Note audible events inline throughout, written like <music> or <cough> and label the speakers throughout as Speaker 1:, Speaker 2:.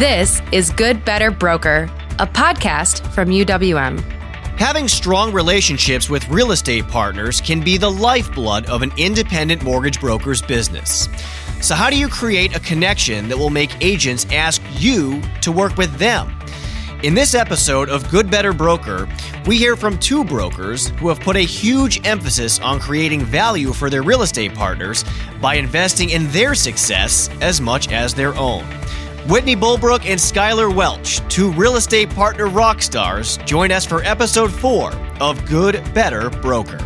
Speaker 1: This is Good Better Broker, a podcast from UWM.
Speaker 2: Having strong relationships with real estate partners can be the lifeblood of an independent mortgage broker's business. So, how do you create a connection that will make agents ask you to work with them? In this episode of Good Better Broker, we hear from two brokers who have put a huge emphasis on creating value for their real estate partners by investing in their success as much as their own. Whitney Bulbrook and Skylar Welch, two real estate partner rock stars, join us for episode four of Good Better Broker.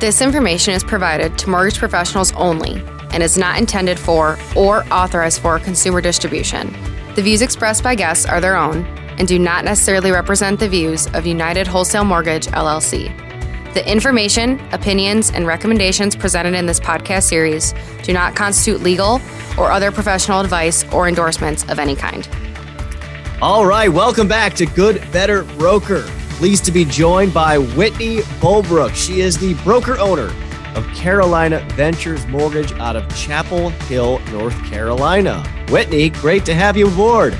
Speaker 1: This information is provided to mortgage professionals only and is not intended for or authorized for consumer distribution. The views expressed by guests are their own and do not necessarily represent the views of United Wholesale Mortgage, LLC. The information, opinions, and recommendations presented in this podcast series do not constitute legal or other professional advice or endorsements of any kind.
Speaker 2: All right, welcome back to Good Better Broker. Pleased to be joined by Whitney Bulbrook. She is the broker owner of Carolina Ventures Mortgage out of Chapel Hill, North Carolina. Whitney, great to have you aboard.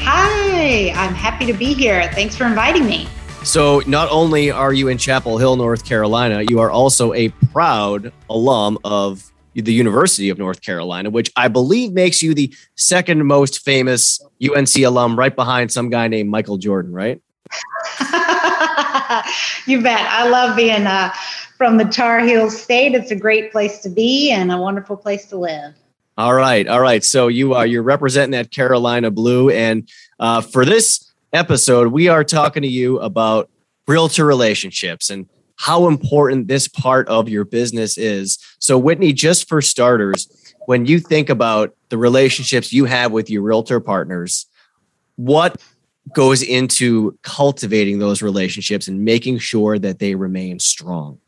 Speaker 3: Hi, I'm happy to be here. Thanks for inviting me.
Speaker 2: So, not only are you in Chapel Hill, North Carolina, you are also a proud alum of the University of North Carolina, which I believe makes you the second most famous UNC alum, right behind some guy named Michael Jordan, right? <laughs>
Speaker 3: you bet. I love being uh, from the Tar Heel State. It's a great place to be and a wonderful place to live.
Speaker 2: All right, all right. So you are you're representing that Carolina blue, and uh, for this episode, we are talking to you about realtor relationships and how important this part of your business is. So, Whitney, just for starters, when you think about the relationships you have with your realtor partners, what goes into cultivating those relationships and making sure that they remain strong?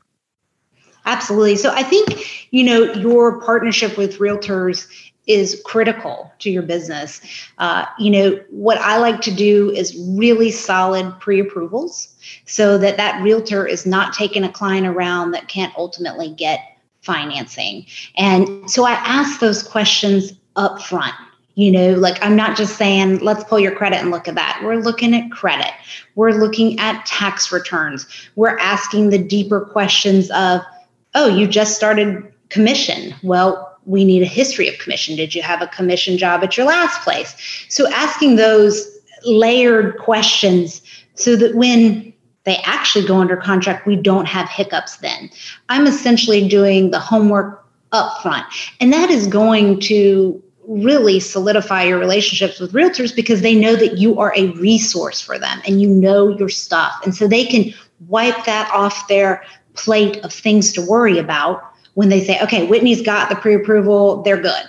Speaker 3: Absolutely. So I think, you know, your partnership with realtors is critical to your business. Uh, you know, what I like to do is really solid pre approvals so that that realtor is not taking a client around that can't ultimately get financing. And so I ask those questions up front. You know, like I'm not just saying, let's pull your credit and look at that. We're looking at credit. We're looking at tax returns. We're asking the deeper questions of, oh, you just started commission. Well, we need a history of commission. Did you have a commission job at your last place? So asking those layered questions so that when they actually go under contract, we don't have hiccups then. I'm essentially doing the homework up front. And that is going to really solidify your relationships with realtors because they know that you are a resource for them and you know your stuff. And so they can wipe that off their plate of things to worry about when they say, okay, Whitney's got the pre approval, they're good,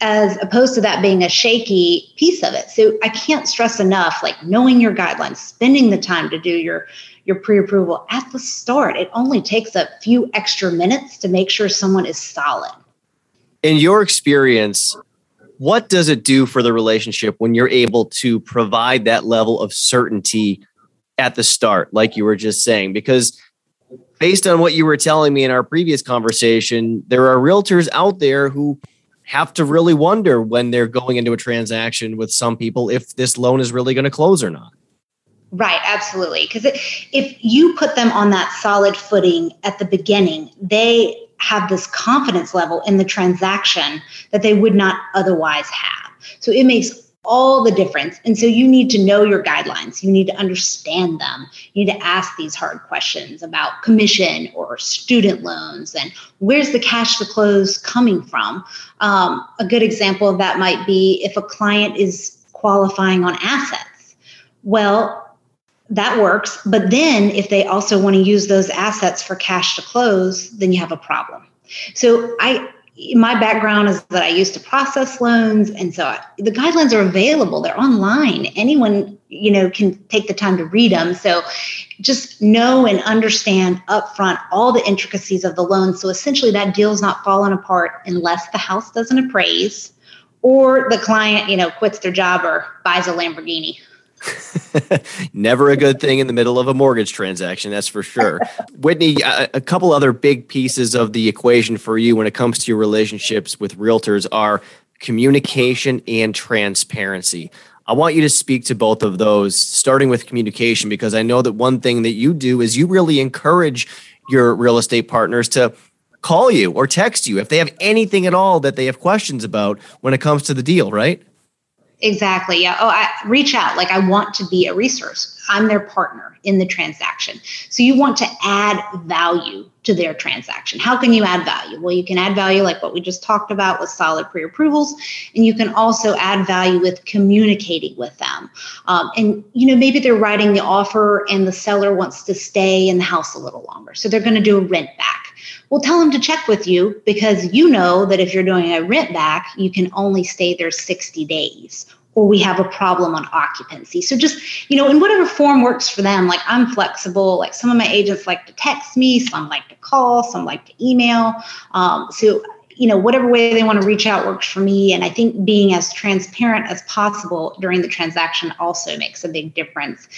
Speaker 3: as opposed to that being a shaky piece of it. So I can't stress enough like knowing your guidelines, spending the time to do your your pre-approval at the start. It only takes a few extra minutes to make sure someone is solid.
Speaker 2: In your experience, what does it do for the relationship when you're able to provide that level of certainty at the start, like you were just saying? Because based on what you were telling me in our previous conversation, there are realtors out there who have to really wonder when they're going into a transaction with some people if this loan is really going to close or not.
Speaker 3: Right, absolutely. Because if you put them on that solid footing at the beginning, they have this confidence level in the transaction that they would not otherwise have. So it makes all the difference. And so you need to know your guidelines. You need to understand them. You need to ask these hard questions about commission or student loans and where's the cash to close coming from. Um, a good example of that might be if a client is qualifying on assets. Well, that works. But then if they also want to use those assets for cash to close, then you have a problem. So I my background is that I used to process loans, and so I, the guidelines are available. They're online. Anyone, you know, can take the time to read them. So, just know and understand upfront all the intricacies of the loan. So, essentially, that deal's not falling apart unless the house doesn't appraise, or the client, you know, quits their job or buys a Lamborghini. <laughs>
Speaker 2: Never a good thing in the middle of a mortgage transaction, that's for sure. <laughs> Whitney, a, a, couple other big pieces of the equation for you when it comes to your relationships with realtors are communication and transparency. I want you to speak to both of those, starting with communication, because I know that one thing that you do is you really encourage your real estate partners to call you or text you if they have anything at all that they have questions about when it comes to the deal, right?
Speaker 3: Exactly. Yeah. Oh, I reach out. Like I want to be a resource. I'm their partner in the transaction. So you want to add value to their transaction. How can you add value? Well, you can add value like what we just talked about with solid pre approvals. And you can also add value with communicating with them. Um, and, you know, maybe they're writing the offer and the seller wants to stay in the house a little longer. So they're going to do a rent back. Well, tell them to check with you because you know that if you're doing a rent back, you can only stay there 60 days or we have a problem on occupancy. So just, you know, in whatever form works for them, like I'm flexible. Like some of my agents like to text me, some like to call, some like to email. Um, so, you know, whatever way they want to reach out works for me. And I think being as transparent as possible during the transaction also makes a big difference.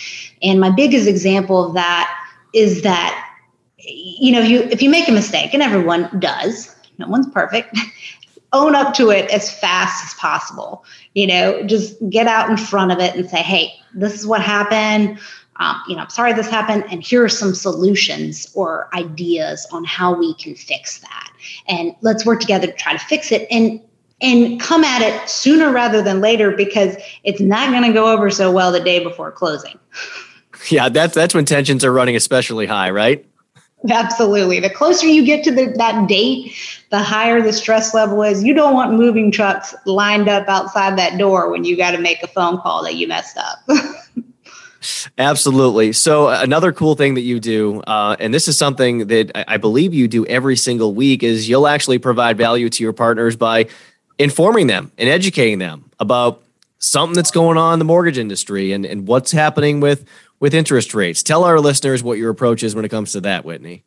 Speaker 3: And my biggest example of that is that, you know, you if you make a mistake, and everyone does, no one's perfect, <laughs> own up to it as fast as possible. You know, just get out in front of it and say, hey, this is what happened. Um, you know, I'm sorry this happened, and here are some solutions or ideas on how we can fix that. And let's work together to try to fix it. And and come at it sooner rather than later because it's not going to go over so well the day before closing. <laughs>
Speaker 2: Yeah, that's that's when tensions are running especially high, right?
Speaker 3: Absolutely. The closer you get to the, that date, the higher the stress level is. You don't want moving trucks lined up outside that door when you got to make a phone call that you messed up. <laughs>
Speaker 2: Absolutely. So uh, another cool thing that you do, uh, and this is something that I believe you do every single week, is you'll actually provide value to your partners by informing them and educating them about something that's going on in the mortgage industry and, and what's happening with with interest rates. Tell our listeners what your approach is when it comes to that, Whitney.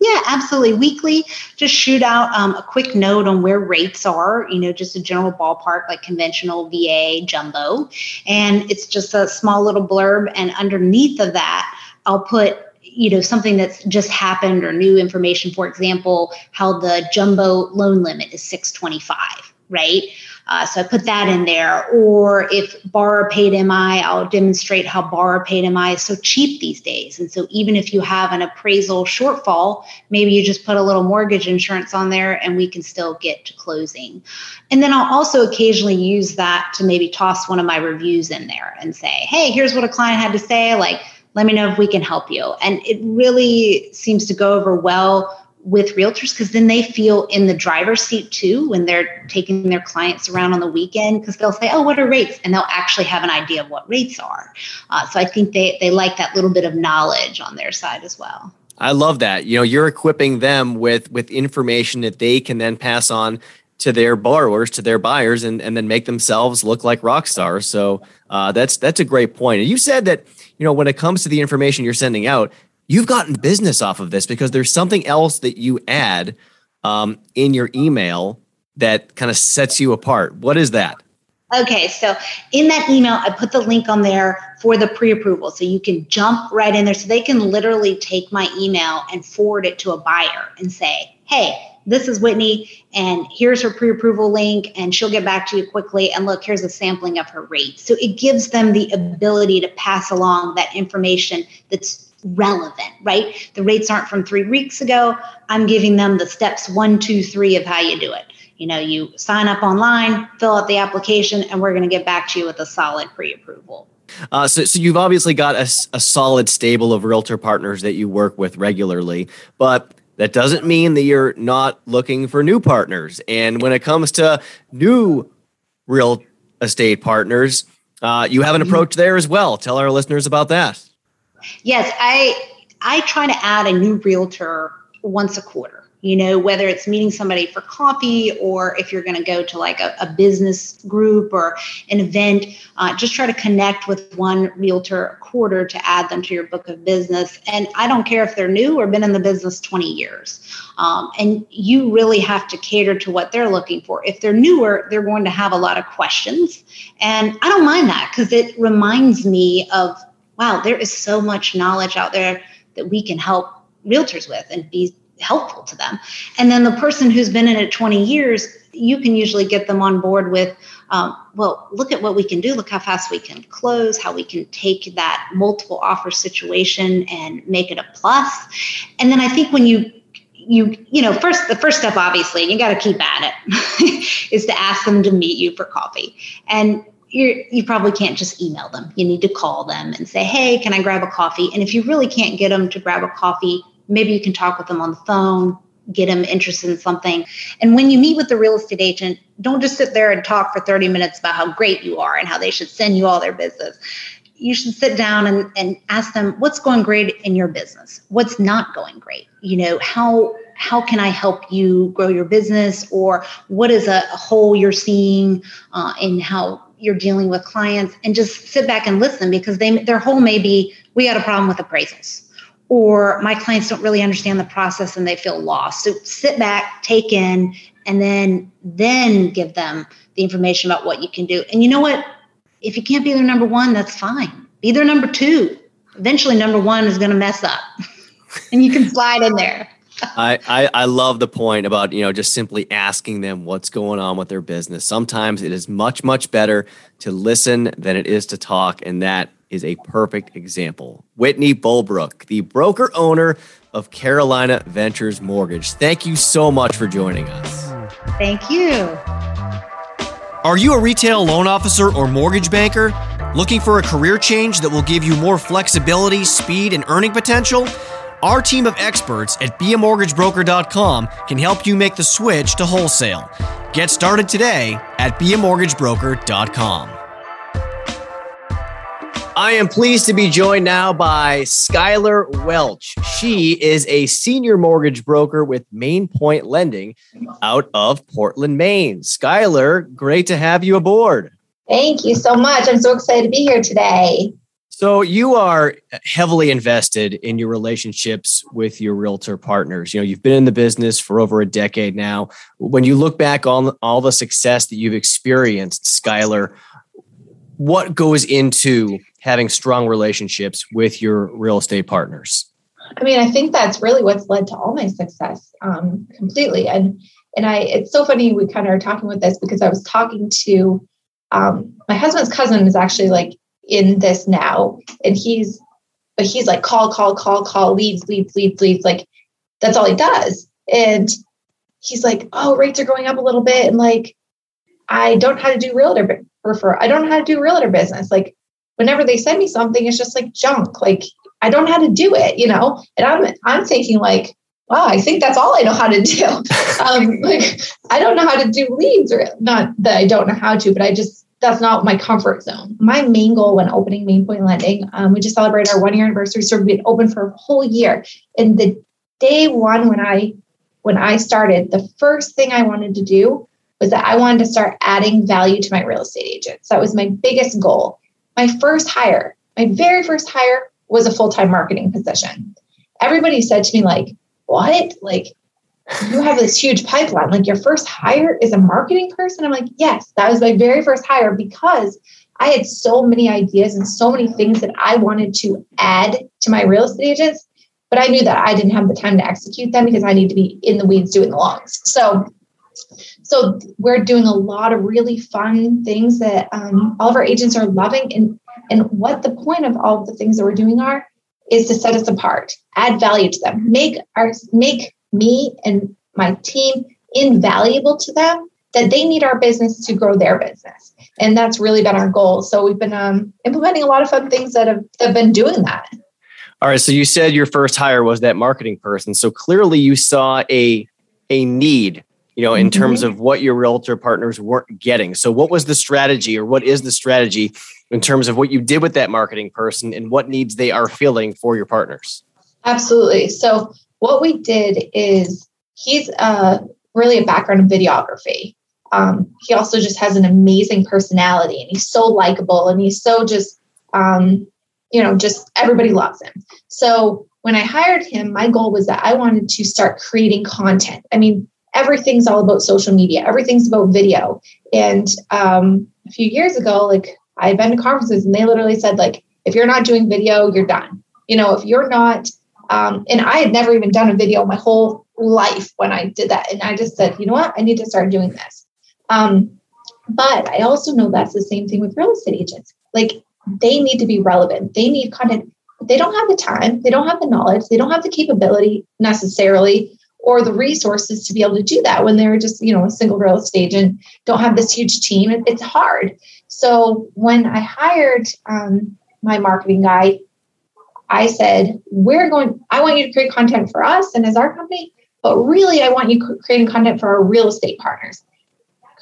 Speaker 3: Yeah, absolutely. Weekly, just shoot out um, a quick note on where rates are, you know, just a general ballpark like conventional VA jumbo. And it's just a small little blurb. And underneath of that, I'll put you know something that's just happened or new information for example how the jumbo loan limit is 625 right uh, so I put that in there. Or if borrower paid MI, I'll demonstrate how borrower paid MI is so cheap these days. And so even if you have an appraisal shortfall, maybe you just put a little mortgage insurance on there and we can still get to closing. And then I'll also occasionally use that to maybe toss one of my reviews in there and say, hey, here's what a client had to say. Like, let me know if we can help you. And it really seems to go over well with realtors because then they feel in the driver's seat too when they're taking their clients around on the weekend because they'll say oh what are rates? And they'll actually have an idea of what rates are. Uh, so i think they, they like that little bit of knowledge on their side as well.
Speaker 2: I love that. You know you're equipping them with with information that they can then pass on to their borrowers to their buyers and, and then make themselves look like rock stars. So uh, that's that's a great point. And you said that you know when it comes to the information you're sending out you've gotten business off of this because there's something else that you add um, in your email that kind of sets you apart. What is that?
Speaker 3: Okay, so in that email, I put the link on there for the pre approval. So you can jump right in there. So they can literally take my email and forward it to a buyer and say, hey, this is Whitney, and here's her pre approval link, and she'll get back to you quickly. And look, here's a sampling of her rate. So it gives them the ability to pass along that information that's relevant, right? The rates aren't from three weeks ago. I'm giving them the steps one, two, three of how you do it. You know, you sign up online, fill out the application, and we're going to get back to you with a solid pre approval.
Speaker 2: Uh, so, so you've obviously got a, a solid stable of realtor partners that you work with regularly, but that doesn't mean that you're not looking for new partners. And when it comes to new real estate partners, uh, you have an mm-hmm. approach there as well. Tell our listeners about that.
Speaker 3: Yes, I I try to add a new realtor once a quarter. You know, whether it's meeting somebody for coffee or if you're going to go to like a, a, business group or an event, uh, just try to connect with one realtor a quarter to add them to your book of business. And I don't care if they're new or been in the business 20 years. Um, and you really have to cater to what they're looking for. If they're newer, they're going to have a lot of questions. And I don't mind that because it reminds me of wow, there is so much knowledge out there that we can help realtors with and be helpful to them. And then the person who's been in it 20 years, you can usually get them on board with, um, well, look at what we can do. Look how fast we can close, how we can take that multiple offer situation and make it a plus. And then I think when you you you know first the first step obviously you got to keep at it <laughs> is to ask them to meet you for coffee and you you probably can't just email them. You need to call them and say hey can i grab a coffee? And if you really can't get them to grab a coffee maybe you can talk with them on the phone get them interested in something. And when you meet with the real estate agent don't just sit there and talk for 30 minutes about how great you are and how they should send you all their business. You should sit down and, and ask them what's going great in your business? What's not going great? You know how how can i help you grow your business? Or what is a, a hole you're seeing uh, in how you're dealing with clients and just sit back and listen because they their hole may be we had a problem with appraisals or my clients don't really understand the process and they feel lost so sit back take in and then then give them the information about what you can do and you know what if you can't be their number one, that's fine. Be their number two. Eventually, number one is going to mess up, <laughs> and you can slide in there.
Speaker 2: I, I, I love the point about you know just simply asking them what's going on with their business. Sometimes it is much much better to listen than it is to talk, and that is a perfect example. Whitney Bulbrook, the broker owner of Carolina Ventures Mortgage. Thank you so much for joining us.
Speaker 3: Thank you.
Speaker 2: Are you a retail loan officer or mortgage banker? Looking for a career change that will give you more flexibility, speed, and earning potential? Our team of experts at beamortgagebroker.com can help you make the switch to wholesale. Get started today at beamortgagebroker.com. I am pleased to be joined now by Skylar Welch. She is a senior mortgage broker with Main Point Lending out of Portland, Maine. Skylar, great to have you aboard.
Speaker 4: Thank you so much. I'm so excited to be here today.
Speaker 2: So you are heavily invested in your relationships with your realtor partners. You know, you've been in the business for over a decade now. When you look back on all the success that you've experienced, Skylar, what goes into having strong relationships with your real estate partners?
Speaker 4: I mean, I think that's really what's led to all my success um, completely. And and I, it's so funny we kind of are talking with this because I was talking to um, my husband's cousin is actually like in this now, and he's but he's like call, call, call, call, leads, leads, leads, leads. Like that's all he does. And he's like, oh, rates are going up a little bit, and like I don't know how to do realtor refer. I don't know how to do realtor business. Like whenever they send me something, it's just like junk. Like I don't know how to do it, you know? And I'm I'm thinking like, wow, I think that's all I know how to do. <laughs> um, like I don't know how to do leads or not that I don't know how to, but I just that's not my comfort zone. My main goal when opening Main Point Lending, um, we just celebrated our one year anniversary, so we've been open for a whole year. And the day one when I when I started, the first thing I wanted to do was that I wanted to start adding value to my real estate agents. That was my biggest goal my first hire, my very first hire was a full-time marketing position. Everybody said to me like, "What? Like you have this huge pipeline. Like your first hire is a marketing person?" I'm like, "Yes, that was my very first hire because I had so many ideas and so many things that I wanted to add to my real estate agents, but I knew that I didn't have the time to execute them because I need to be in the weeds doing the longs. So so we're doing a lot of really fun things that um, all of our agents are loving. And, and what the point of all of the things that we're doing are is to set us apart, add value to them, make our make me and my team invaluable to them that they need our business to grow their business. And that's really been our goal. So we've been um, implementing a lot of fun things that have, that have been doing that.
Speaker 2: All right. So you said your first hire was that marketing person. So clearly you saw a a need you know, in mm-hmm. terms of what your realtor partners weren't getting. So, what was the strategy, or what is the strategy in terms of what you did with that marketing person and what needs they are filling for your partners?
Speaker 4: Absolutely. So, what we did is he's uh, really a background in videography. Um, he also just has an amazing personality and he's so likable and he's so just, um, you know, just everybody loves him. So, when I hired him, my goal was that I wanted to start creating content. I mean, everything's all about social media, everything's about video. And um, a few years ago, like I've been to conferences and they literally said, like, if you're not doing video, you're done. You know, if you're not, um, and I had never even done a video my whole life when I did that. And I just said, you know what? I need to start doing this. Um, but I also know that's the same thing with real estate agents. Like they need to be relevant. They need content. They don't have the time. They don't have the knowledge. They don't have the capability necessarily or the resources to be able to do that when they're just you know a single real estate agent don't have this huge team it's hard so when i hired um, my marketing guy i said we're going i want you to create content for us and as our company but really i want you creating content for our real estate partners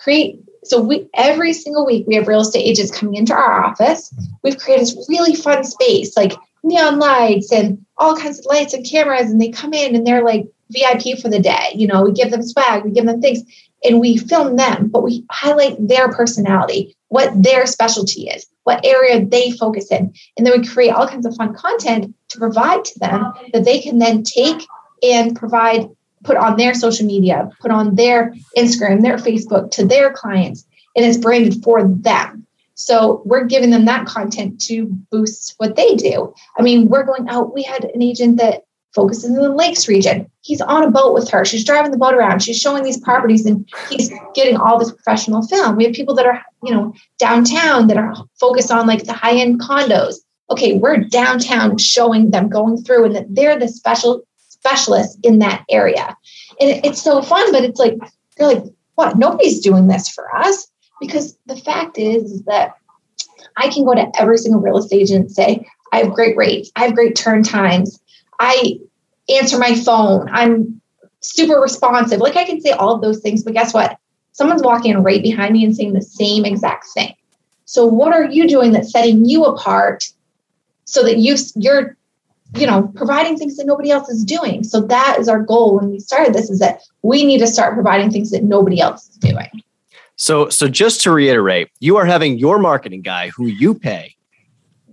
Speaker 4: create so we every single week we have real estate agents coming into our office we've created this really fun space like neon lights and all kinds of lights and cameras and they come in and they're like VIP for the day. You know, we give them swag, we give them things, and we film them, but we highlight their personality, what their specialty is, what area they focus in. And then we create all kinds of fun content to provide to them that they can then take and provide, put on their social media, put on their Instagram, their Facebook to their clients. And it's branded for them. So we're giving them that content to boost what they do. I mean, we're going out. We had an agent that focuses in the lakes region. He's on a boat with her. She's driving the boat around. She's showing these properties and he's getting all this professional film. We have people that are, you know, downtown that are focused on like the high-end condos. Okay, we're downtown showing them going through and that they're the special specialists in that area. And it's so fun, but it's like they're like, what? Nobody's doing this for us. Because the fact is, is that I can go to every single real estate agent and say, I have great rates, I have great turn times, I answer my phone. I'm super responsive. Like I can say all of those things, but guess what? Someone's walking right behind me and saying the same exact thing. So what are you doing that's setting you apart so that you you're you know providing things that nobody else is doing. So that is our goal when we started this is that we need to start providing things that nobody else is doing.
Speaker 2: So so just to reiterate, you are having your marketing guy who you pay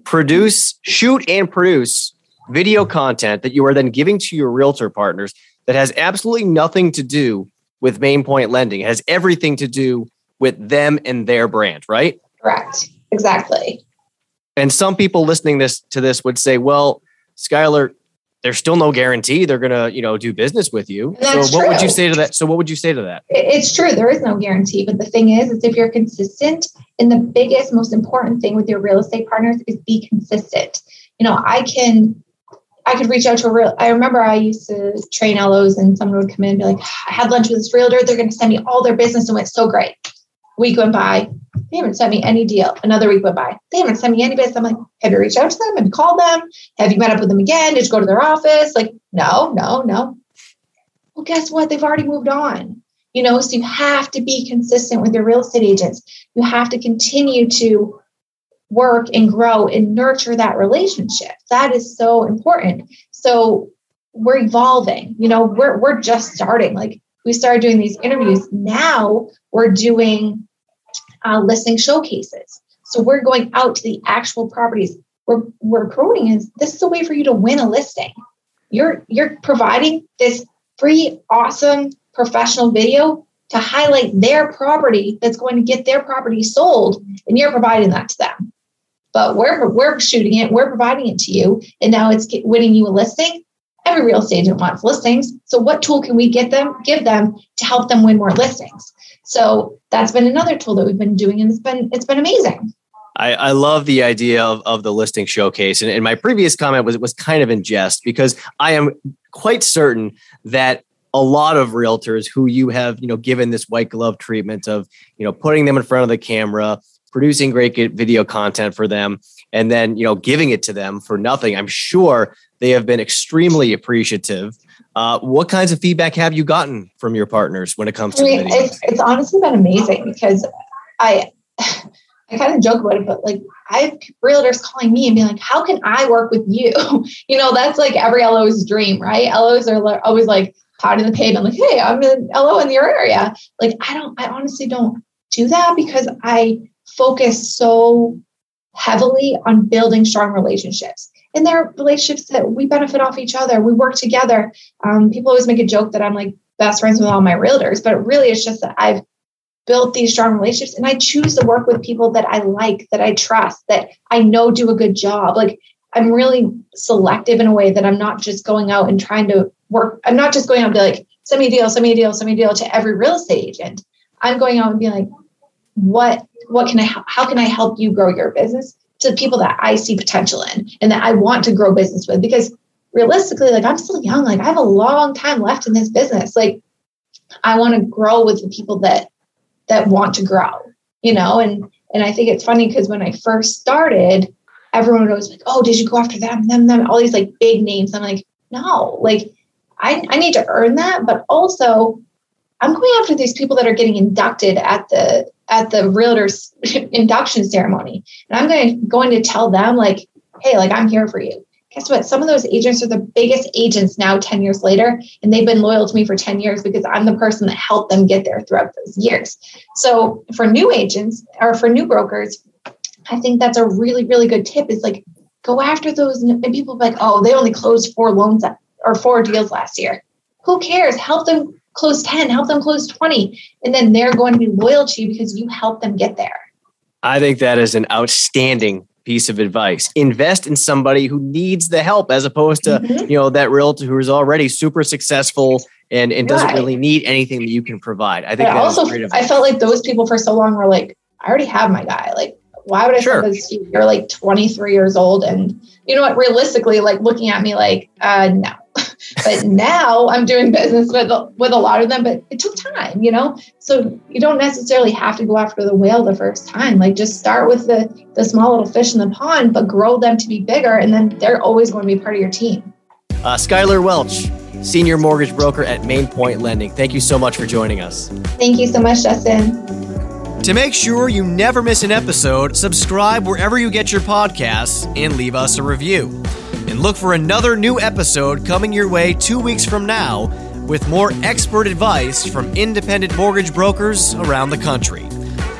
Speaker 2: produce, shoot and produce video content that you are then giving to your realtor partners that has absolutely nothing to do with main point lending. It has everything to do with them and their brand, right?
Speaker 4: Correct. Exactly.
Speaker 2: And some people listening this to this would say, well, Skylar, there's still no guarantee they're gonna, you know, do business with you. So what true. would you say to that? So what would you say to that?
Speaker 4: It's true. There is no guarantee. But the thing is, is if you're consistent, and the biggest, most important thing with your real estate partners is be consistent. You know, I can I could reach out to a real. I remember I used to train LOs, and someone would come in and be like, "I had lunch with this realtor. They're going to send me all their business, and it's so great." Week went by, they haven't sent me any deal. Another week went by, they haven't sent me any business. I'm like, "Have you reached out to them? Have you called them? Have you met up with them again? Did you go to their office?" Like, no, no, no. Well, guess what? They've already moved on. You know, so you have to be consistent with your real estate agents. You have to continue to work and grow and nurture that relationship. That is so important. So we're evolving, you know, we're, we're just starting. Like we started doing these interviews. Now we're doing uh, listing showcases. So we're going out to the actual properties. We're, we're quoting is this is a way for you to win a listing. You're, you're providing this free, awesome professional video to highlight their property that's going to get their property sold and you're providing that to them but we're we're shooting it, we're providing it to you, and now it's winning you a listing. Every real estate agent wants listings. So what tool can we get them, give them to help them win more listings? So that's been another tool that we've been doing, and it's been it's been amazing.
Speaker 2: I, I love the idea of, of the listing showcase. And, and my previous comment was was kind of in jest because I am quite certain that a lot of realtors who you have, you know, given this white glove treatment of, you know, putting them in front of the camera, producing great video content for them and then you know giving it to them for nothing. I'm sure they have been extremely appreciative. Uh, what kinds of feedback have you gotten from your partners when it comes to I mean,
Speaker 4: it's, it's honestly been amazing because i <sighs> i kind of joke about it but like i have realtors calling me and being like how can i work with you? <laughs> You know that's like every lo's dream right? Los are always like pounding the pavement like hey i'm an lo in your area. Like i don't i honestly don't do that because i focus so heavily on building strong relationships. And they're relationships that we benefit off each other. We work together. Um, people always make a joke that I'm like best friends with all my realtors, but really it's just that I've built these strong relationships and I choose to work with people that I like, that I trust, that I know do a good job. Like I'm really selective in a way that I'm not just going out and trying to work. I'm not just going out to like, send me a deal, send me a deal, send me a deal to every real estate agent. I'm going out and being like, what what can I how can I help you grow your business to the people that I see potential in and that I want to grow business with? Because realistically like I'm still young. Like I have a long time left in this business. Like I want to grow with the people that that want to grow you know? And and I think it's funny because when I first started everyone was like oh did you go after them them them? All these like big names. I'm like no. Like I, I need to earn that but also I'm going after these people that are getting inducted at the at the realtors <laughs> induction ceremony. And I'm going to, going to tell them like, hey, like I'm here for you. Guess what? Some of those agents are the biggest agents now 10 years later, and they've been loyal to me for 10 years because I'm the person that helped them get there throughout those years. So for new agents or for new brokers, I think that's a really, really good tip is like go after those and people like, oh, they only closed four loans or four deals last year. Who cares? Help them close 10, help them close 20. And then they're going to be loyal to you because you help them get there.
Speaker 2: I think that is an outstanding piece of advice. Invest in somebody who needs the help as opposed to, mm-hmm. you know, that realtor who is already super successful and, and doesn't really need anything that you can provide. I think
Speaker 4: also I felt like those people for so long were like, I already have my guy. Like, why would I sure. this to you? You're like 23 years old. And you know what, realistically, like looking at me like, uh no but now I'm doing business with with a lot of them, but it took time, you know. So you don't necessarily have to go after the whale the first time. Like just start with the the small little fish in the pond, but grow them to be bigger, and then they're always going to be part of your team.
Speaker 2: Uh, Skylar Welch, senior mortgage broker at Main Point Lending. Thank you so much for joining us.
Speaker 4: Thank you so much, Justin.
Speaker 2: To make sure you never miss an episode, subscribe wherever you get your podcasts and leave us a review and look for another new episode coming your way two weeks from now with more expert advice from independent mortgage brokers around the country.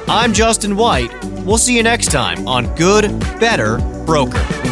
Speaker 2: I'm Justin White. We'll see you next time on Good, Better Broker.